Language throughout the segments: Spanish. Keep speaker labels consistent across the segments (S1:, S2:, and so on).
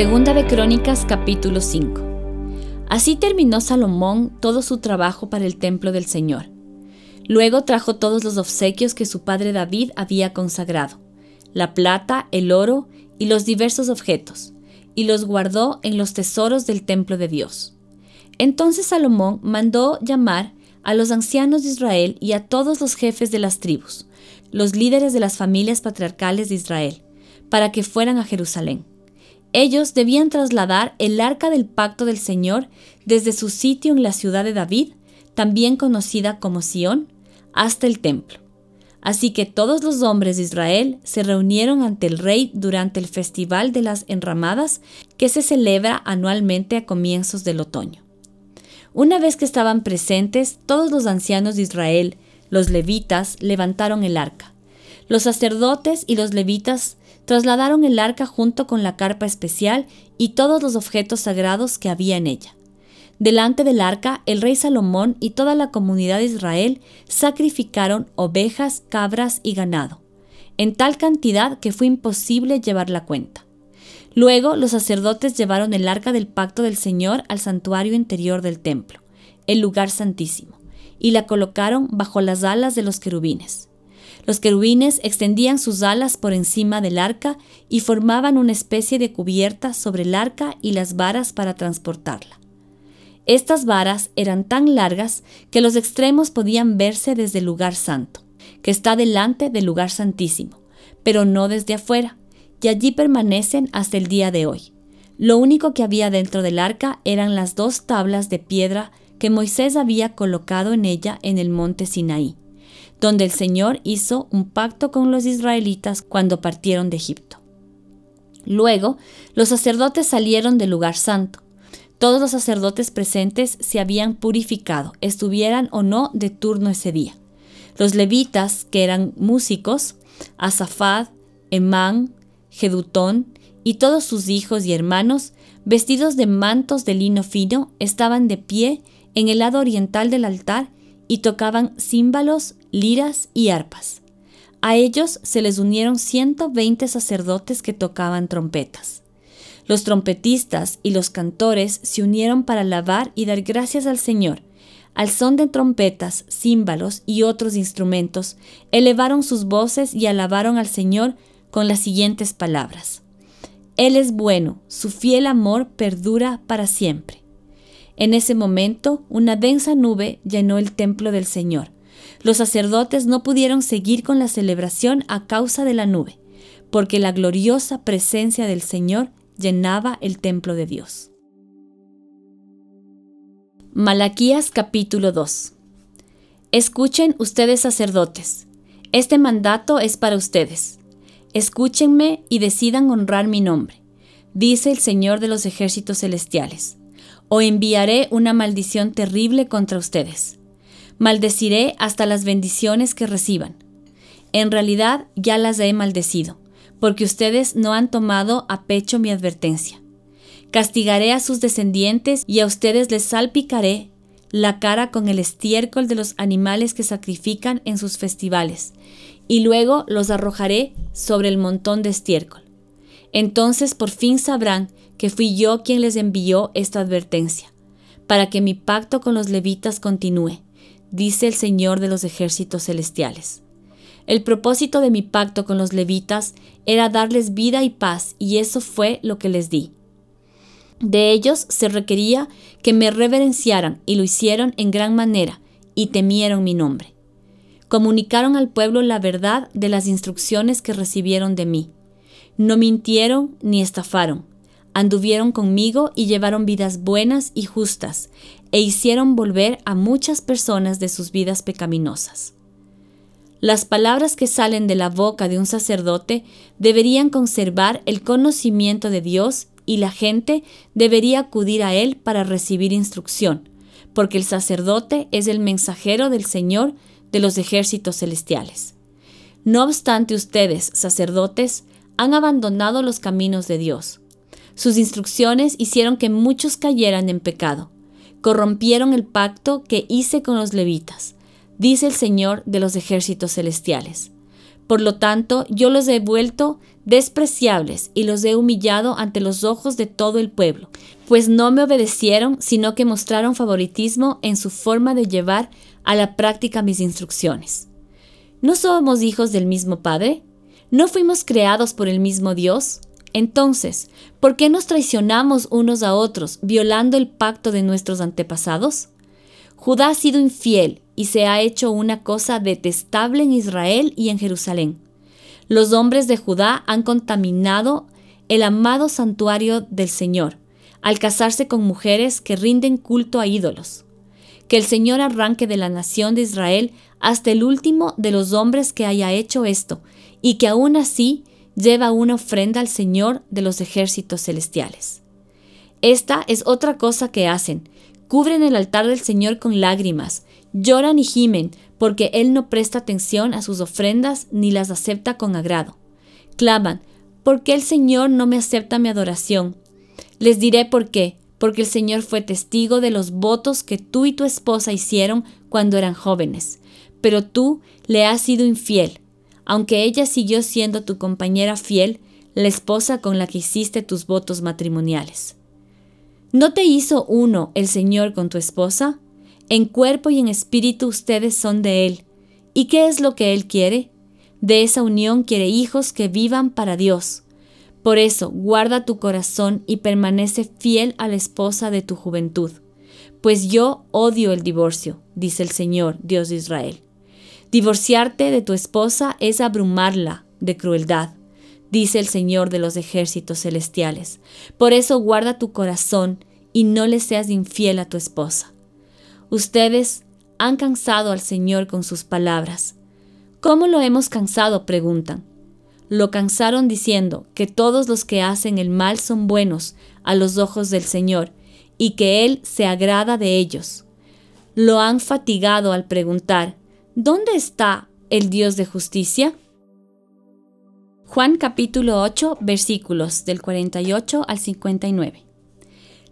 S1: Segunda de Crónicas capítulo 5. Así terminó Salomón todo su trabajo para el templo del Señor. Luego trajo todos los obsequios que su padre David había consagrado, la plata, el oro y los diversos objetos, y los guardó en los tesoros del templo de Dios. Entonces Salomón mandó llamar a los ancianos de Israel y a todos los jefes de las tribus, los líderes de las familias patriarcales de Israel, para que fueran a Jerusalén. Ellos debían trasladar el arca del pacto del Señor desde su sitio en la ciudad de David, también conocida como Sión, hasta el templo. Así que todos los hombres de Israel se reunieron ante el rey durante el festival de las enramadas que se celebra anualmente a comienzos del otoño. Una vez que estaban presentes, todos los ancianos de Israel, los levitas, levantaron el arca. Los sacerdotes y los levitas trasladaron el arca junto con la carpa especial y todos los objetos sagrados que había en ella. Delante del arca, el rey Salomón y toda la comunidad de Israel sacrificaron ovejas, cabras y ganado, en tal cantidad que fue imposible llevar la cuenta. Luego los sacerdotes llevaron el arca del pacto del Señor al santuario interior del templo, el lugar santísimo, y la colocaron bajo las alas de los querubines. Los querubines extendían sus alas por encima del arca y formaban una especie de cubierta sobre el arca y las varas para transportarla. Estas varas eran tan largas que los extremos podían verse desde el lugar santo, que está delante del lugar santísimo, pero no desde afuera, y allí permanecen hasta el día de hoy. Lo único que había dentro del arca eran las dos tablas de piedra que Moisés había colocado en ella en el monte Sinaí donde el Señor hizo un pacto con los israelitas cuando partieron de Egipto. Luego, los sacerdotes salieron del lugar santo. Todos los sacerdotes presentes se habían purificado, estuvieran o no de turno ese día. Los levitas, que eran músicos, Asafad, Emán, Jedutón y todos sus hijos y hermanos, vestidos de mantos de lino fino, estaban de pie en el lado oriental del altar y tocaban címbalos, liras y arpas. A ellos se les unieron 120 sacerdotes que tocaban trompetas. Los trompetistas y los cantores se unieron para alabar y dar gracias al Señor. Al son de trompetas, címbalos y otros instrumentos, elevaron sus voces y alabaron al Señor con las siguientes palabras. Él es bueno, su fiel amor perdura para siempre. En ese momento, una densa nube llenó el templo del Señor. Los sacerdotes no pudieron seguir con la celebración a causa de la nube, porque la gloriosa presencia del Señor llenaba el templo de Dios. Malaquías capítulo 2 Escuchen ustedes sacerdotes, este mandato es para ustedes. Escúchenme y decidan honrar mi nombre, dice el Señor de los ejércitos celestiales o enviaré una maldición terrible contra ustedes. Maldeciré hasta las bendiciones que reciban. En realidad ya las he maldecido, porque ustedes no han tomado a pecho mi advertencia. Castigaré a sus descendientes y a ustedes les salpicaré la cara con el estiércol de los animales que sacrifican en sus festivales, y luego los arrojaré sobre el montón de estiércol. Entonces por fin sabrán que fui yo quien les envió esta advertencia, para que mi pacto con los levitas continúe, dice el Señor de los ejércitos celestiales. El propósito de mi pacto con los levitas era darles vida y paz, y eso fue lo que les di. De ellos se requería que me reverenciaran, y lo hicieron en gran manera, y temieron mi nombre. Comunicaron al pueblo la verdad de las instrucciones que recibieron de mí no mintieron ni estafaron. Anduvieron conmigo y llevaron vidas buenas y justas, e hicieron volver a muchas personas de sus vidas pecaminosas. Las palabras que salen de la boca de un sacerdote deberían conservar el conocimiento de Dios y la gente debería acudir a él para recibir instrucción, porque el sacerdote es el mensajero del Señor de los ejércitos celestiales. No obstante ustedes, sacerdotes, han abandonado los caminos de Dios. Sus instrucciones hicieron que muchos cayeran en pecado. Corrompieron el pacto que hice con los levitas, dice el Señor de los ejércitos celestiales. Por lo tanto, yo los he vuelto despreciables y los he humillado ante los ojos de todo el pueblo, pues no me obedecieron, sino que mostraron favoritismo en su forma de llevar a la práctica mis instrucciones. ¿No somos hijos del mismo Padre? ¿No fuimos creados por el mismo Dios? Entonces, ¿por qué nos traicionamos unos a otros, violando el pacto de nuestros antepasados? Judá ha sido infiel y se ha hecho una cosa detestable en Israel y en Jerusalén. Los hombres de Judá han contaminado el amado santuario del Señor, al casarse con mujeres que rinden culto a ídolos. Que el Señor arranque de la nación de Israel hasta el último de los hombres que haya hecho esto, y que aún así lleva una ofrenda al Señor de los ejércitos celestiales. Esta es otra cosa que hacen. Cubren el altar del Señor con lágrimas, lloran y gimen, porque Él no presta atención a sus ofrendas ni las acepta con agrado. Claman, ¿por qué el Señor no me acepta mi adoración? Les diré por qué, porque el Señor fue testigo de los votos que tú y tu esposa hicieron cuando eran jóvenes, pero tú le has sido infiel aunque ella siguió siendo tu compañera fiel, la esposa con la que hiciste tus votos matrimoniales. ¿No te hizo uno el Señor con tu esposa? En cuerpo y en espíritu ustedes son de Él. ¿Y qué es lo que Él quiere? De esa unión quiere hijos que vivan para Dios. Por eso, guarda tu corazón y permanece fiel a la esposa de tu juventud. Pues yo odio el divorcio, dice el Señor, Dios de Israel. Divorciarte de tu esposa es abrumarla de crueldad, dice el Señor de los ejércitos celestiales. Por eso guarda tu corazón y no le seas infiel a tu esposa. Ustedes han cansado al Señor con sus palabras. ¿Cómo lo hemos cansado? preguntan. Lo cansaron diciendo que todos los que hacen el mal son buenos a los ojos del Señor y que Él se agrada de ellos. Lo han fatigado al preguntar, ¿Dónde está el Dios de justicia? Juan capítulo 8 versículos del 48 al 59.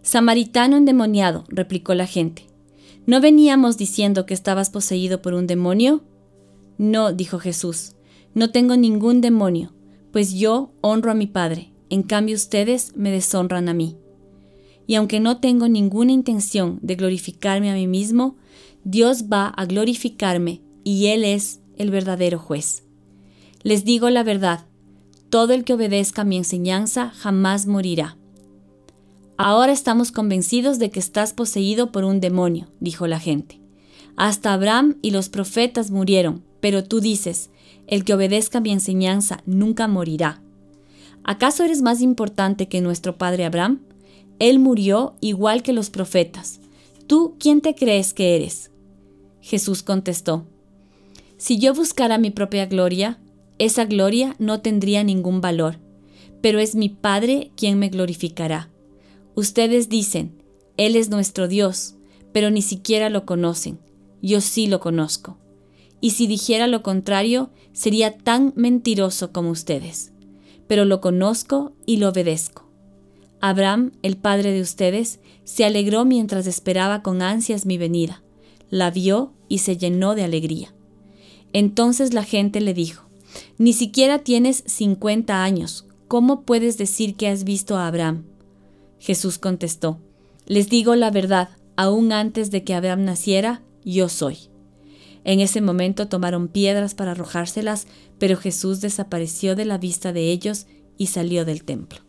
S1: Samaritano endemoniado, replicó la gente. ¿No veníamos diciendo que estabas poseído por un demonio? No, dijo Jesús, no tengo ningún demonio, pues yo honro a mi Padre, en cambio ustedes me deshonran a mí. Y aunque no tengo ninguna intención de glorificarme a mí mismo, Dios va a glorificarme y Él es el verdadero juez. Les digo la verdad, todo el que obedezca mi enseñanza jamás morirá. Ahora estamos convencidos de que estás poseído por un demonio, dijo la gente. Hasta Abraham y los profetas murieron, pero tú dices, el que obedezca mi enseñanza nunca morirá. ¿Acaso eres más importante que nuestro padre Abraham? Él murió igual que los profetas. ¿Tú quién te crees que eres? Jesús contestó, si yo buscara mi propia gloria, esa gloria no tendría ningún valor, pero es mi Padre quien me glorificará. Ustedes dicen, Él es nuestro Dios, pero ni siquiera lo conocen. Yo sí lo conozco. Y si dijera lo contrario, sería tan mentiroso como ustedes. Pero lo conozco y lo obedezco. Abraham, el padre de ustedes, se alegró mientras esperaba con ansias mi venida. La vio y se llenó de alegría. Entonces la gente le dijo, Ni siquiera tienes cincuenta años, ¿cómo puedes decir que has visto a Abraham? Jesús contestó, Les digo la verdad, aún antes de que Abraham naciera, yo soy. En ese momento tomaron piedras para arrojárselas, pero Jesús desapareció de la vista de ellos y salió del templo.